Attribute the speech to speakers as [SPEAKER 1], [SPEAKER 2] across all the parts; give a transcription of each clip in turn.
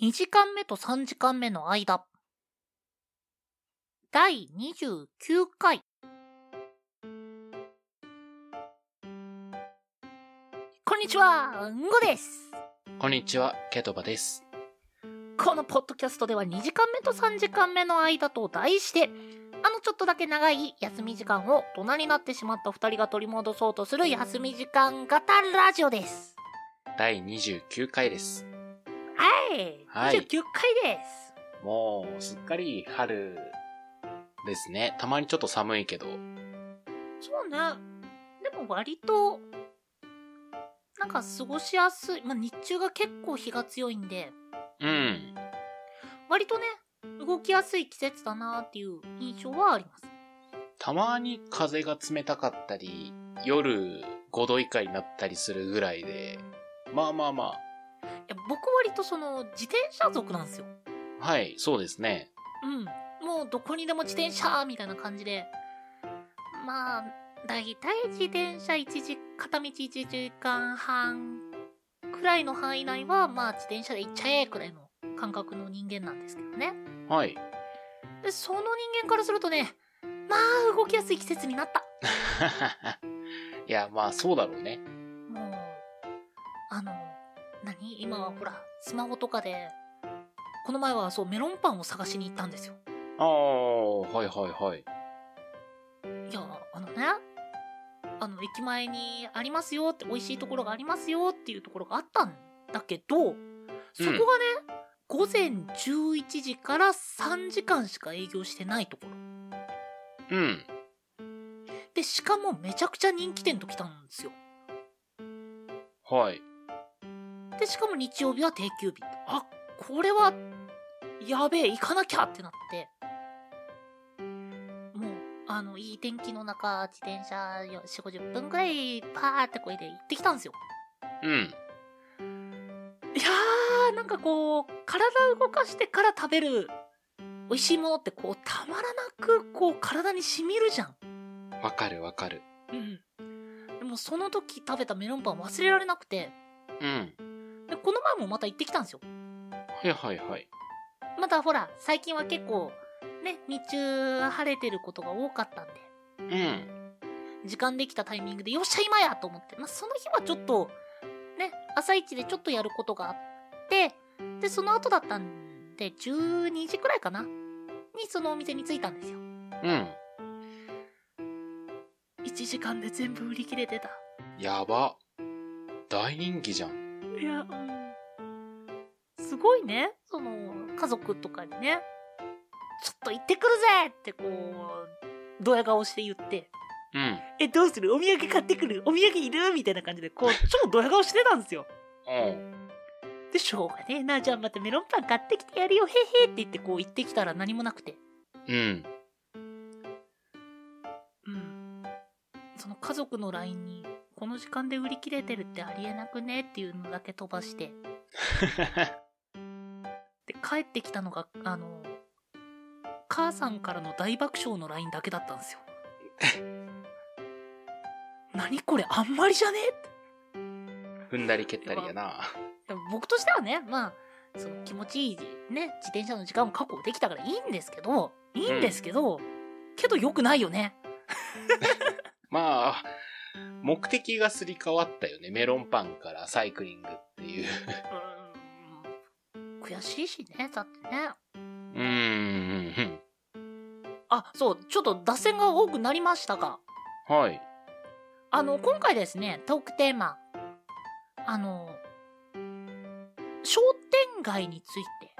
[SPEAKER 1] 2時間目と3時間目の間。第29回。こんにちは、んごです。
[SPEAKER 2] こんにちは、ケトバです。
[SPEAKER 1] このポッドキャストでは2時間目と3時間目の間と題して、あのちょっとだけ長い休み時間を大人になってしまった2人が取り戻そうとする休み時間型ラジオです。
[SPEAKER 2] 第29回です。
[SPEAKER 1] はい、
[SPEAKER 2] はい
[SPEAKER 1] 29回です。
[SPEAKER 2] もう、すっかり春ですね。たまにちょっと寒いけど。
[SPEAKER 1] そうね。でも割と、なんか過ごしやすい。まあ日中が結構日が強いんで、
[SPEAKER 2] うん。
[SPEAKER 1] 割とね、動きやすい季節だなっていう印象はあります。
[SPEAKER 2] たまに風が冷たかったり、夜5度以下になったりするぐらいで、まあまあま
[SPEAKER 1] いや僕割とその自転車族なんですよ。
[SPEAKER 2] あ、はい、そうですね。
[SPEAKER 1] うん。もうどこにでも自転車みたいな感じで。まあ、だいたい自転車1時、片道1時間半くらいの範囲内は、まあ自転車で行っちゃえくらいの感覚の人間なんですけどね。
[SPEAKER 2] はい。
[SPEAKER 1] で、その人間からするとね、まあ動きやすい季節になった。
[SPEAKER 2] いや、まあそうだろうね。
[SPEAKER 1] もう、あの、何？今はほら、スマホとかで、この前はそうメロンパンを探しに行ったんですよ。
[SPEAKER 2] ああ、はいはいはい。
[SPEAKER 1] いや、あのね、あの、駅前にありますよって、美味しいところがありますよっていうところがあったんだけど、そこがね、午前11時から3時間しか営業してないところ。
[SPEAKER 2] うん。
[SPEAKER 1] で、しかもめちゃくちゃ人気店と来たんですよ。
[SPEAKER 2] はい。
[SPEAKER 1] で、しかも日曜日は定休日。あ、これは、やべえ、行かなきゃってなって、もう、あの、いい天気の中、自転車よ4、50分くらい、パーってこいで行ってきたんですよ。
[SPEAKER 2] うん。
[SPEAKER 1] いやー、なんかこう、体動かしてから食べる美味しいものってこう、たまらなくこう、体に染みるじゃん。
[SPEAKER 2] わかるわかる。
[SPEAKER 1] うん。でもその時食べたメロンパン忘れられなくて、
[SPEAKER 2] うん。
[SPEAKER 1] でこの前もまた行ってきたんですよ。
[SPEAKER 2] はいはいはい。
[SPEAKER 1] またほら、最近は結構、ね、日中晴れてることが多かったんで、
[SPEAKER 2] うん。
[SPEAKER 1] 時間できたタイミングで、よっしゃ今やと思って、まあ、その日はちょっと、ね、朝一でちょっとやることがあって、で、その後だったんで、12時くらいかなにそのお店に着いたんですよ。
[SPEAKER 2] うん。
[SPEAKER 1] 1時間で全部売り切れてた。
[SPEAKER 2] やば。大人気じゃん。
[SPEAKER 1] いや、うん。すごいね、その、家族とかにね、ちょっと行ってくるぜってこう、ドヤ顔して言って、
[SPEAKER 2] うん。
[SPEAKER 1] え、どうする？お土産買ってくる？お土産いる？みたいな感じで、こう、超ドヤ顔してたんですよ。
[SPEAKER 2] うん。
[SPEAKER 1] で、しょうがねえな、じゃあまたメロンパン買ってきてやるよ、へへって言ってこう言ってきたら何もなくて。
[SPEAKER 2] うん。
[SPEAKER 1] うん。その家族の LINE に、この時間で売り切れてるってありえなくね？っていうのだけ飛ばして。で、帰ってきたのが、あの、母さんからの大爆笑の LINE だけだったんですよ。何これあんまりじゃね？って。
[SPEAKER 2] 踏んだり蹴ったりやな。
[SPEAKER 1] でも僕としてはね、まあ、その気持ちいいね、自転車の時間も確保できたからいいんですけど、いいんですけど、けど良くないよね。
[SPEAKER 2] まあ、目的がすり替わったよね。メロンパンからサイクリングっていう。
[SPEAKER 1] うーん悔しいしね、だってね。
[SPEAKER 2] うーん。
[SPEAKER 1] あ、そう、ちょっと脱線が多くなりましたが、
[SPEAKER 2] はい。
[SPEAKER 1] あの、今回ですね、トークテーマ、あの、商店街について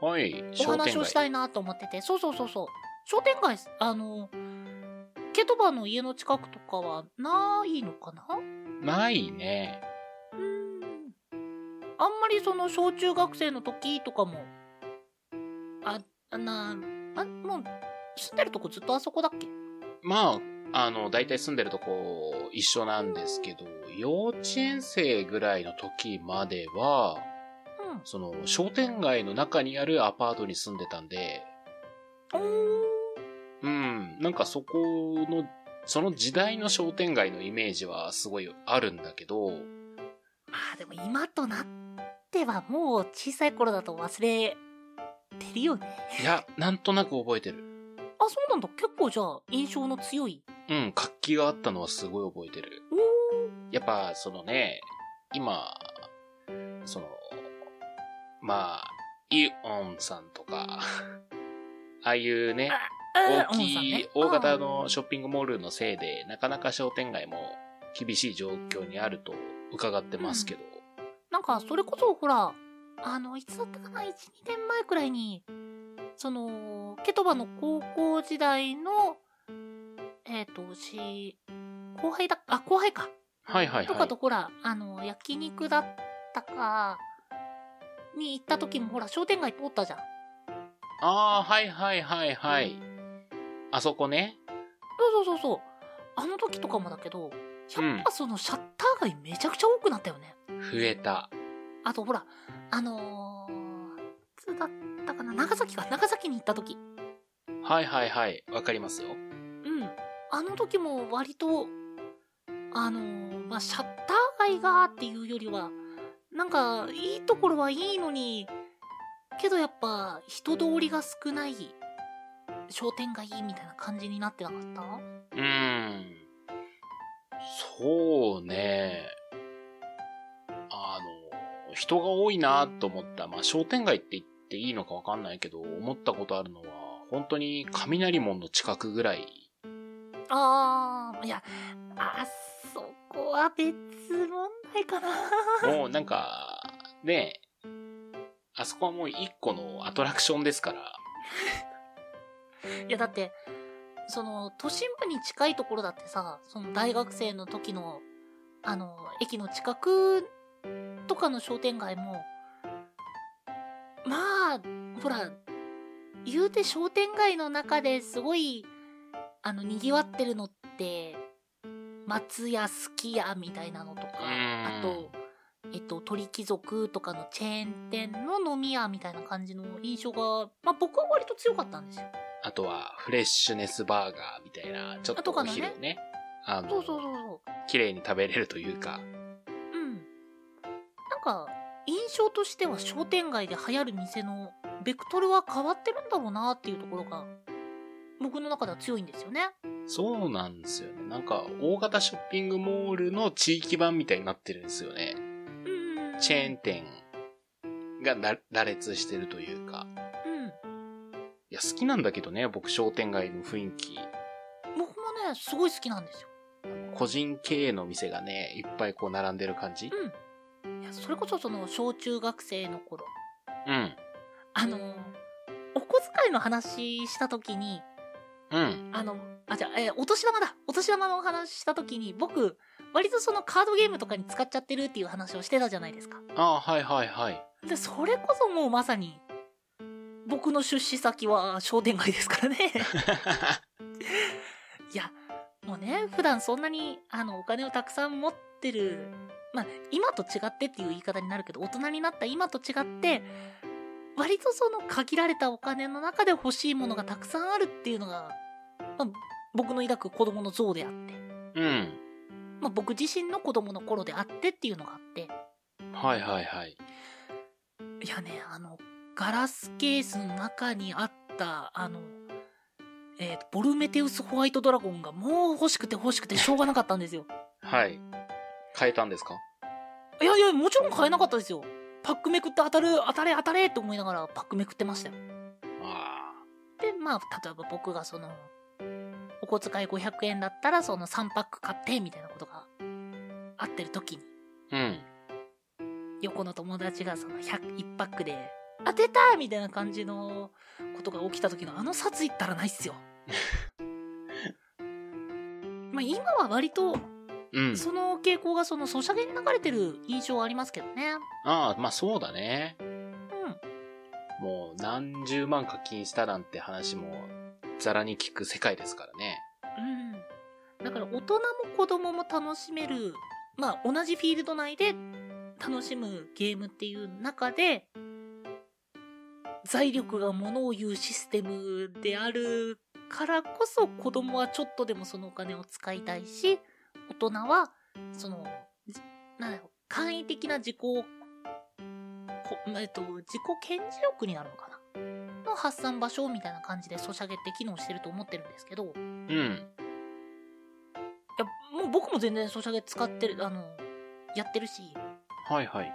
[SPEAKER 2] はい。
[SPEAKER 1] お。話をしたいなと思ってて、そうそうそうそう。商店街、あの、ケトバの家の近くとかはないのかな？
[SPEAKER 2] ないね。
[SPEAKER 1] うーん。あんまりその小中学生の時とかも、あ、あな、あ、もう、住んでるとこずっとあそこだっけ？
[SPEAKER 2] まあ、あの、大体住んでるとこ一緒なんですけど、幼稚園生ぐらいの時までは、
[SPEAKER 1] うん。
[SPEAKER 2] その、商店街の中にあるアパートに住んでたんで。うん、なんかそこの、その時代の商店街のイメージはすごいあるんだけど、
[SPEAKER 1] まあでも今となってはもう小さい頃だと忘れてるよね。
[SPEAKER 2] いや、なんとなく覚えてる。
[SPEAKER 1] あ、そうなんだ。結構じゃあ、印象の強い。
[SPEAKER 2] うん、活気があったのはすごい覚えてる。
[SPEAKER 1] お
[SPEAKER 2] やっぱ、そのね、今、その、まあ、イオンさんとか、ああいうね、大きい、大型のショッピングモールのせいで、なかなか商店街も厳しい状況にあると伺ってますけど。
[SPEAKER 1] なんか、それこそ、ほら、あの、いつだったかな ?1、2年前くらいに、その、ケトバの高校時代の、えっ、と、し、後輩だ、あ、後輩か。
[SPEAKER 2] はいはいはい
[SPEAKER 1] とかと、。ほら、あの、焼肉だったか、に行った時も、ほら、商店街通ったじゃん。
[SPEAKER 2] ああ、はいはいはいはい。あそこね。
[SPEAKER 1] そうそうそうそう。あの時とかもだけど、やっぱそのシャッター街めちゃくちゃ多くなったよね。
[SPEAKER 2] 増えた。
[SPEAKER 1] あとほら、あのー、いつだったかな長崎か。長崎に行った時。
[SPEAKER 2] はいはいはい。わかりますよ。
[SPEAKER 1] うん。あの時も割と、あのーまあ、シャッター街がっていうよりは、なんか、いいところはいいのに、けどやっぱ、人通りが少ない商店街みたいな感じになってなかった？
[SPEAKER 2] うーん。そうね。あの、人が多いなと思った。まあ、商店街って言っていいのかわかんないけど、思ったことあるのは、本当に雷門の近くぐらい。
[SPEAKER 1] あー、いや、あそこは別問題かな。
[SPEAKER 2] もうなんか、ねあそこはもう一個のアトラクションですから。
[SPEAKER 1] いや、だって、その、都心部に近いところだってさ、その大学生の時の、あの、駅の近くとかの商店街も、まあ、ほら、言うて商店街の中ですごい、あの、賑わってるのって、松屋、すき家みたいなのとか、
[SPEAKER 2] ん
[SPEAKER 1] あと、えっと、鳥貴族とかのチェーン店の飲み屋みたいな感じの印象が、まあ僕は割と強かったんですよ。
[SPEAKER 2] あとは、フレッシュネスバーガーみたいな、ちょっとお昼をね、あの、
[SPEAKER 1] そうそうそうそう。
[SPEAKER 2] 綺麗に食べれるというか。
[SPEAKER 1] うん。なんか、印象としては商店街で流行る店のベクトルは変わってるんだろうなっていうところが、僕の中では強いんですよね。
[SPEAKER 2] そうなんですよね。なんか、大型ショッピングモールの地域版みたいになってるんですよね。
[SPEAKER 1] うん。
[SPEAKER 2] チェーン店がな羅列してるというか。や、好きなんだけどね、僕商店街の雰囲気。
[SPEAKER 1] 僕もね、すごい好きなんですよ。
[SPEAKER 2] 個人経営の店がね、いっぱいこう並んでる感じ。
[SPEAKER 1] うん。いや、それこそその、小中学生の頃、
[SPEAKER 2] うん。
[SPEAKER 1] あの、お小遣いの話した時に、
[SPEAKER 2] うん。
[SPEAKER 1] あの、あ、じゃあ、えーお年玉だお年玉のお話した時に、僕、割とそのカードゲームとかに使っちゃってるっていう話をしてたじゃないですか。
[SPEAKER 2] ああ、はいはいはい。
[SPEAKER 1] で、それこそもうまさに、僕の出資先は商店街ですからね。いや、もうね、普段そんなに、あの、お金をたくさん持ってる、まあ、今と違ってっていう言い方になるけど、大人になった今と違って、割とその限られたお金の中で欲しいものがたくさんあるっていうのが、まあ、僕の抱く子供の像であって、
[SPEAKER 2] うん。
[SPEAKER 1] まあ、僕自身の子供の頃であってっていうのがあって、
[SPEAKER 2] はいはいはい。
[SPEAKER 1] いやね、あの、ガラスケースの中にあった、あの、えーと、ボルメテウスホワイトドラゴンがもう欲しくて欲しくてしょうがなかったんですよ。
[SPEAKER 2] はい。変えたんですか？
[SPEAKER 1] いやいや、もちろん買えなかったですよ。パックめくって当たる、当たれ当たれって思いながらパックめくってましたよ。
[SPEAKER 2] あ
[SPEAKER 1] で、まあ、例えば僕がその、お小遣い500円だったらその3パック買ってみたいなことがあってる時に、
[SPEAKER 2] あ。うん。
[SPEAKER 1] 横の友達がその100、1パックで、当てたみたいな感じのことが起きた時のあの札いったらないっすよ。まあ今は割と
[SPEAKER 2] うん。
[SPEAKER 1] その傾向がそのソシャゲに流れてる印象はありますけどね。
[SPEAKER 2] ああ、まあそうだね。
[SPEAKER 1] うん。
[SPEAKER 2] もう何十万課金したなんて話もザラに聞く世界ですからね。
[SPEAKER 1] うん。だから大人も子供も楽しめる、まあ同じフィールド内で楽しむゲームっていう中で、財力がものを言うシステムであるからこそ子供はちょっとでもそのお金を使いたいし、大人は、その、じなんだろう、簡易的な自己こえっと、自己顕示欲になるのかなの発散場所みたいな感じでソシャゲって機能してると思ってるんですけど、
[SPEAKER 2] うん。
[SPEAKER 1] いや、もう僕も全然ソシャゲ使ってる、あの、やってるし、
[SPEAKER 2] はいはい。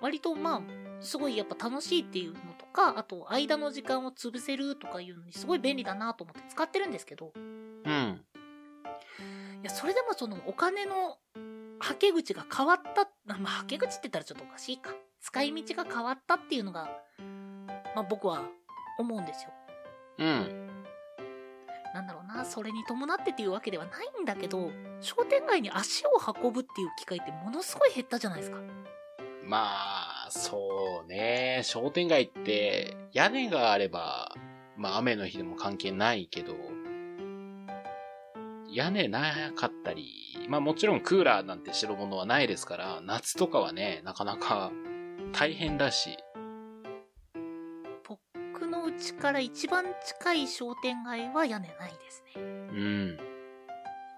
[SPEAKER 1] 割とまあ、すごいやっぱ楽しいっていうのとか、あと間の時間を潰せるとかいうのにすごい便利だなと思って使ってるんですけど、
[SPEAKER 2] うん。
[SPEAKER 1] いや、それでもそのお金のはけ口が変わった、まあ、はけ口って言ったらちょっとおかしいか。使い道が変わったっていうのが、まあ僕は思うんですよ。
[SPEAKER 2] うん。
[SPEAKER 1] なんだろうな、それに伴ってっていうわけではないんだけど、商店街に足を運ぶっていう機会ってものすごい減ったじゃないですか。
[SPEAKER 2] まあ、そうね。商店街って屋根があれば、まあ雨の日でも関係ないけど、屋根なかったり、まあもちろんクーラーなんて白物はないですから、夏とかはね、なかなか大変だし、
[SPEAKER 1] 僕の家から一番近い商店街は屋根ないですね。
[SPEAKER 2] うん。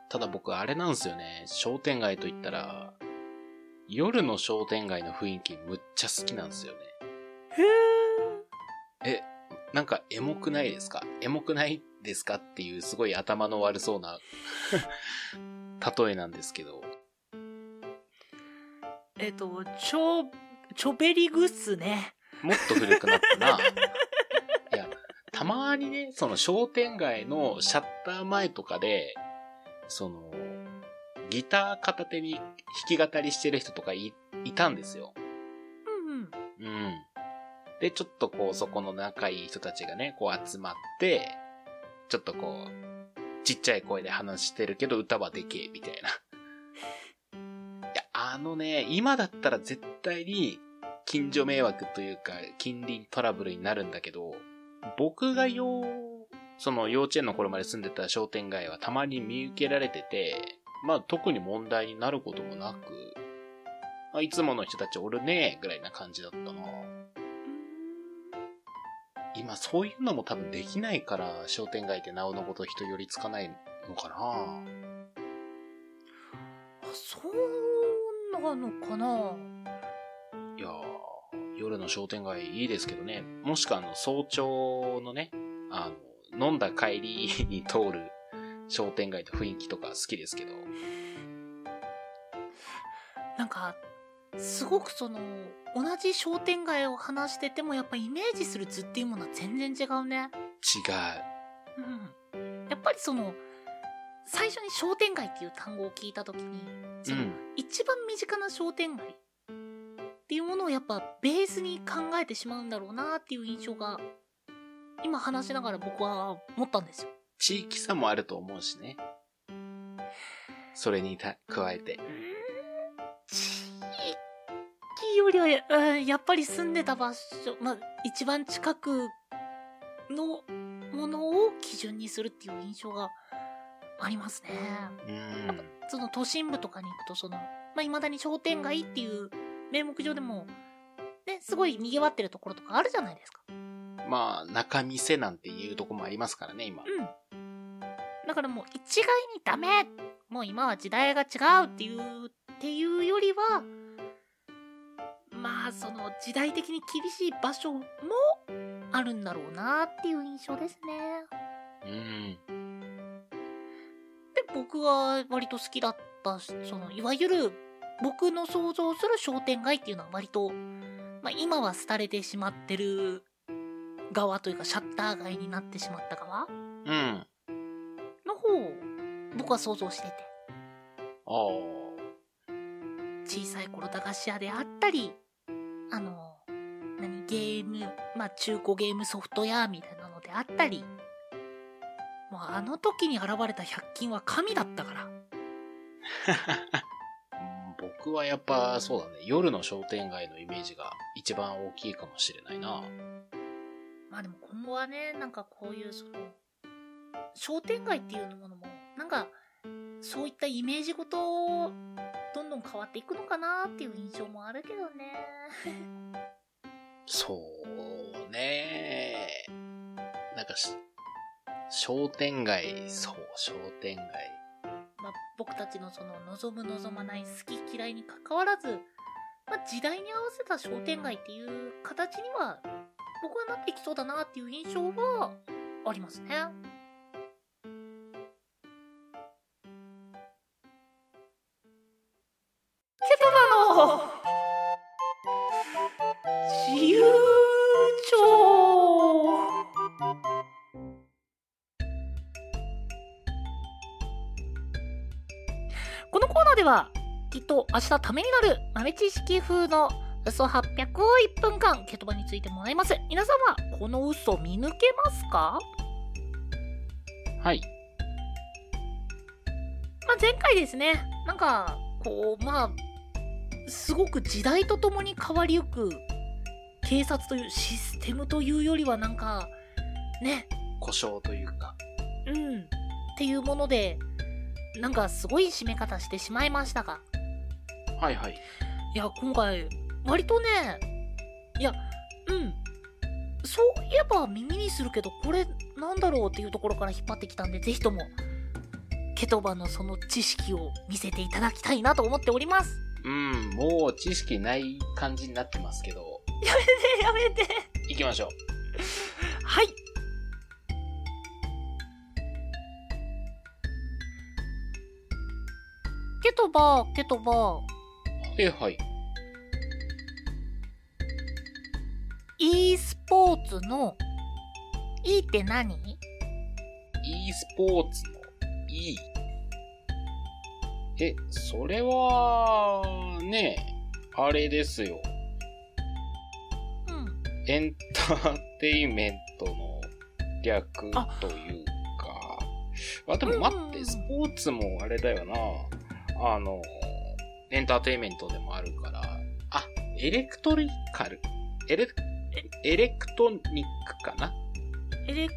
[SPEAKER 2] ただ僕あれなんですよね。商店街と言ったら、夜の商店街の雰囲気むっちゃ好きなんですよね。
[SPEAKER 1] へ
[SPEAKER 2] え、なんかエモくないですか？エモくないですか？っていうすごい頭の悪そうな 例えなんですけど。
[SPEAKER 1] えっ、と、ちょ、ちょべりグッスね。
[SPEAKER 2] もっと古くなったな。いや、たまにね、その商店街のシャッター前とかで、その、ギター片手に弾き語りしてる人とかいいたんですよ。
[SPEAKER 1] うんうん。
[SPEAKER 2] うん。で、ちょっとこう、そこの仲いい人たちがね、こう集まって、ちょっとこう、ちっちゃい声で話してるけど歌はでけえ、みたいな。いや、あのね、今だったら絶対に、近所迷惑というか、近隣トラブルになるんだけど、僕がよう、その幼稚園の頃まで住んでた商店街はたまに見受けられてて、まあ特に問題になることもなく、あいつもの人たちおるねぐらいな感じだったな。今そういうのも多分できないから商店街ってなおのこと人寄りつかないのかな
[SPEAKER 1] あ、そうなのかない
[SPEAKER 2] やー夜の商店街いいですけどね。もしくはあの早朝のね、あの、飲んだ帰りに通る商店街の雰囲気とか好きですけど。
[SPEAKER 1] なんか、すごくその、同じ商店街を話しててもやっぱイメージする図っていうものは全然違うね。
[SPEAKER 2] 違う。
[SPEAKER 1] うん。やっぱりその、最初に商店街っていう単語を聞いたときに、その、
[SPEAKER 2] うん
[SPEAKER 1] 一番身近な商店街っていうものをやっぱベースに考えてしまうんだろうなっていう印象が、今話しながら僕は思ったんですよ。
[SPEAKER 2] 地域差もあると思うしね。それにた加えて。
[SPEAKER 1] 地域よりは、うんやっぱり住んでた場所、まあ、一番近くのものを基準にするっていう印象がありますね。
[SPEAKER 2] うん。
[SPEAKER 1] その都心部とかに行くと、その、まあ、未だに商店街っていう名目上でも、ね、すごい賑わってるところとかあるじゃないですか。
[SPEAKER 2] まあ、中店なんていうとこもありますからね、今。
[SPEAKER 1] うん。だからもう一概にダメもう今は時代が違うっていう、っていうよりは、まあその時代的に厳しい場所もあるんだろうなっていう印象ですね。
[SPEAKER 2] うん。
[SPEAKER 1] で、僕は割と好きだったし、その、いわゆる僕の想像する商店街っていうのは割と、まあ今は廃れてしまってる側というかシャッター街になってしまった側
[SPEAKER 2] うん。
[SPEAKER 1] を僕は想像してて。
[SPEAKER 2] ああ。
[SPEAKER 1] 小さい頃駄菓子屋であったり、あの、何、ゲーム、まあ中古ゲームソフト屋みたいなのであったり、もうあの時に現れた100均は神だったから。
[SPEAKER 2] う ん僕はやっぱそうだね。夜の商店街のイメージが一番大きいかもしれないな。
[SPEAKER 1] まあでも今後はね、なんかこういうその、商店街っていうものも、なんか、そういったイメージごと、どんどん変わっていくのかなっていう印象もあるけどね。
[SPEAKER 2] そうね。なんか、商店街、そう、商店街。
[SPEAKER 1] まあ僕たちのその望む望まない好き嫌いに関わらず、まあ、時代に合わせた商店街っていう形には、僕はなってきそうだなっていう印象はありますね。はきっと明日ためになる豆知識風の嘘800を1分間ケトバについてもらいます皆さんはこの嘘見抜けますか？
[SPEAKER 2] はい。
[SPEAKER 1] まあ、前回ですねなんかこうまあすごく時代とともに変わりゆく警察というシステムというよりはなんかね
[SPEAKER 2] 故障というか。
[SPEAKER 1] うんっていうものでなんかすごい締め方してしまいましたが。
[SPEAKER 2] はいはい。
[SPEAKER 1] いや今回割とねいやうん。そういえば耳にするけどこれなんだろうっていうところから引っ張ってきたんでぜひともケトバのその知識を見せていただきたいなと思っております。
[SPEAKER 2] うん、もう知識ない感じになってますけど、
[SPEAKER 1] やめてやめて。
[SPEAKER 2] 行きましょう。
[SPEAKER 1] はいケトバケトバ
[SPEAKER 2] はいはい。
[SPEAKER 1] e スポーツの E って何
[SPEAKER 2] ？e スポーツの E。え、それは、ね、あれですよ。
[SPEAKER 1] うん
[SPEAKER 2] エンターテインメントの略というか。あ、でも待って、スポーツもあれだよな。あの、エンターテインメントでもあるから。あ、エレクトリカル？エレ、エレクトニックかな？
[SPEAKER 1] エレク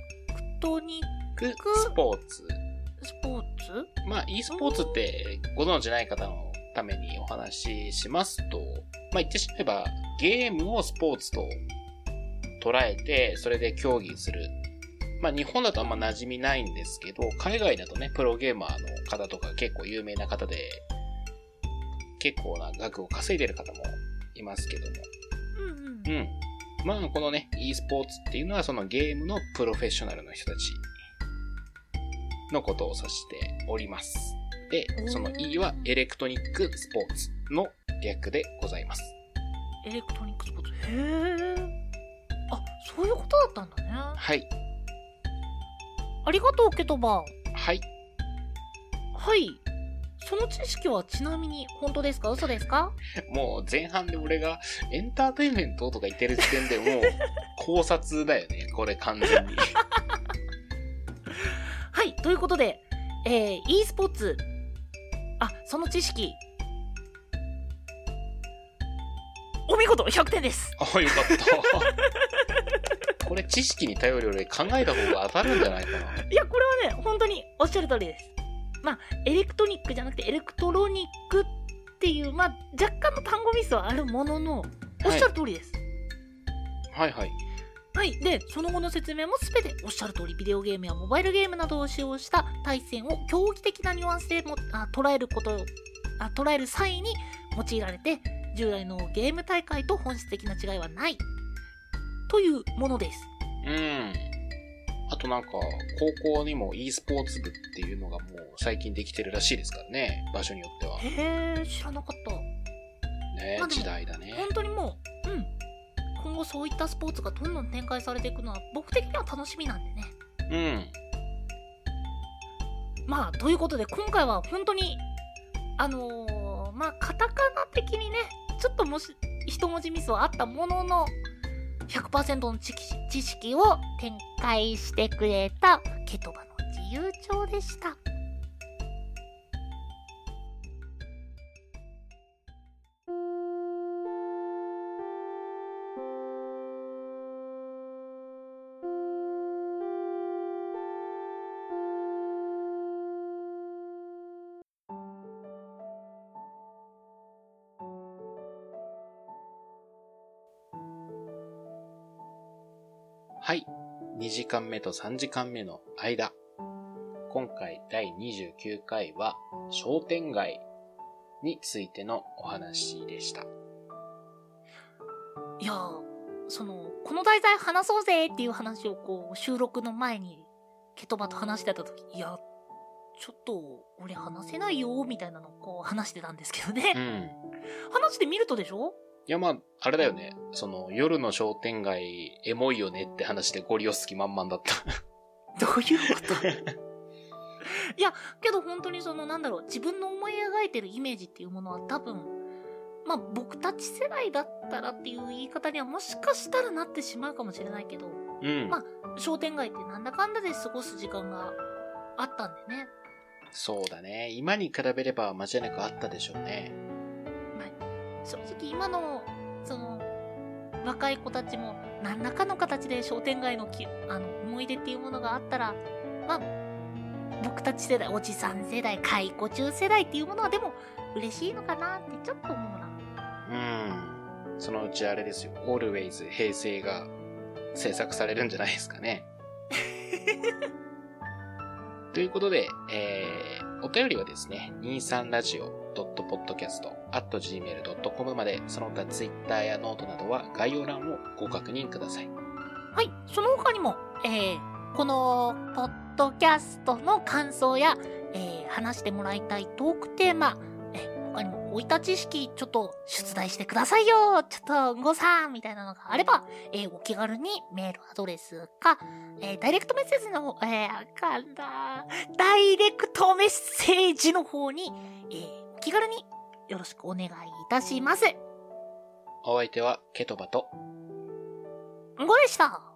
[SPEAKER 1] トニッ
[SPEAKER 2] ク？
[SPEAKER 1] ク
[SPEAKER 2] スポーツ。
[SPEAKER 1] クスポーツ？
[SPEAKER 2] まあ、e スポーツってご存知ない方のためにお話ししますと、まあ言ってしまえばゲームをスポーツと捉えて、それで競技する。まあ日本だとあんま馴染みないんですけど、海外だとね、プロゲーマーの方とか結構有名な方で、結構な額を稼いでる方もいますけども。
[SPEAKER 1] うんうん
[SPEAKER 2] うん。まあこのね、e スポーツっていうのはそのゲームのプロフェッショナルの人たちのことを指しております。で、その E はエレクトニックスポーツの略でございます。
[SPEAKER 1] エレクトニックスポーツ？へえあそういうことだったんだね
[SPEAKER 2] はい。
[SPEAKER 1] ありがとうケトバ
[SPEAKER 2] はい。
[SPEAKER 1] はい。その知識はちなみに本当ですか？嘘ですか？
[SPEAKER 2] もう前半で俺がエンターテインメントとか言ってる時点でもう 考察だよね。これ完全に。
[SPEAKER 1] はい。ということでえー、e スポーツあその知識見事100点です
[SPEAKER 2] あ、よかった。これ知識に頼るより考えた方が当たるんじゃないかな。
[SPEAKER 1] いやこれはね本当におっしゃる通りですまあエレクトニックじゃなくてエレクトロニックっていうまあ若干の単語ミスはあるもののおっしゃる通りです、
[SPEAKER 2] はいはい。
[SPEAKER 1] はい。で、その後の説明もすべておっしゃる通り、ビデオゲームやモバイルゲームなどを使用した対戦を競技的なニュアンスでもあ捉えることあ、捉える際に用いられて、従来のゲーム大会と本質的な違いはないというものです。
[SPEAKER 2] うん。あとなんか、高校にも e スポーツ部っていうのがもう最近できてるらしいですからね。場所によっては。
[SPEAKER 1] へえ、知らなかった。
[SPEAKER 2] ね
[SPEAKER 1] まあ
[SPEAKER 2] 時代だね。
[SPEAKER 1] 本当にもう、うん。今後そういったスポーツがどんどん展開されていくのは僕的には楽しみなんでね。
[SPEAKER 2] うん。
[SPEAKER 1] まあ、ということで、今回は本当に、あのーまあ、カタカナ的にね、ちょっともし、一文字ミスはあったものの、100%の知識知識を展開してくれたケトバの自由帳でした。
[SPEAKER 2] 時間目と3時間目の間。今回第29回は商店街についてのお話でした。
[SPEAKER 1] いや、その、この題材話そうぜっていう話をこう、収録の前に、ケトバと話してた時、いや、ちょっと、俺話せないよ、みたいなのをこう話してたんですけどね。
[SPEAKER 2] うん。
[SPEAKER 1] 話してみるとでしょ？
[SPEAKER 2] いや、まあ、あれだよね。その、夜の商店街、エモいよねって話でゴリ押す気満々だった。
[SPEAKER 1] どういうこと？いや、けど本当にその、なんだろう、自分の思い描いてるイメージっていうものは多分、まあ僕たち世代だったらっていう言い方にはもしかしたらなってしまうかもしれないけど、
[SPEAKER 2] うん。
[SPEAKER 1] ま商店街ってなんだかんだで過ごす時間があったんでね。
[SPEAKER 2] そうだね。今に比べれば間違いなくあったでしょうね。
[SPEAKER 1] 正直今の、その、若い子たちも何らかの形で商店街のきあの思い出っていうものがあったら、まあ、僕たち世代、おじさん世代、解雇中世代っていうものはでも嬉しいのかなってちょっと思うな。
[SPEAKER 2] うん。そのうちあれですよ。Always 平成が制作されるんじゃないですかね。ということで、えー、お便りはですね、podcast.gmail.com まで、その他 Twitter やノートなどは概要欄をご確認ください。
[SPEAKER 1] はい、その他にも、えー、この、ポッドキャストの感想や、えー、話してもらいたいトークテーマ、えー、他にもこういった知識、ちょっと出題してくださいよちょっと、ごさんみたいなのがあれば、えー、お気軽にメールアドレスか、えー、ダイレクトメッセージの方、えー、あかんだ。ダイレクトメッセージの方に、えー、気軽によろしくお願いいたします。
[SPEAKER 2] お相手はケトバと、
[SPEAKER 1] ごでした。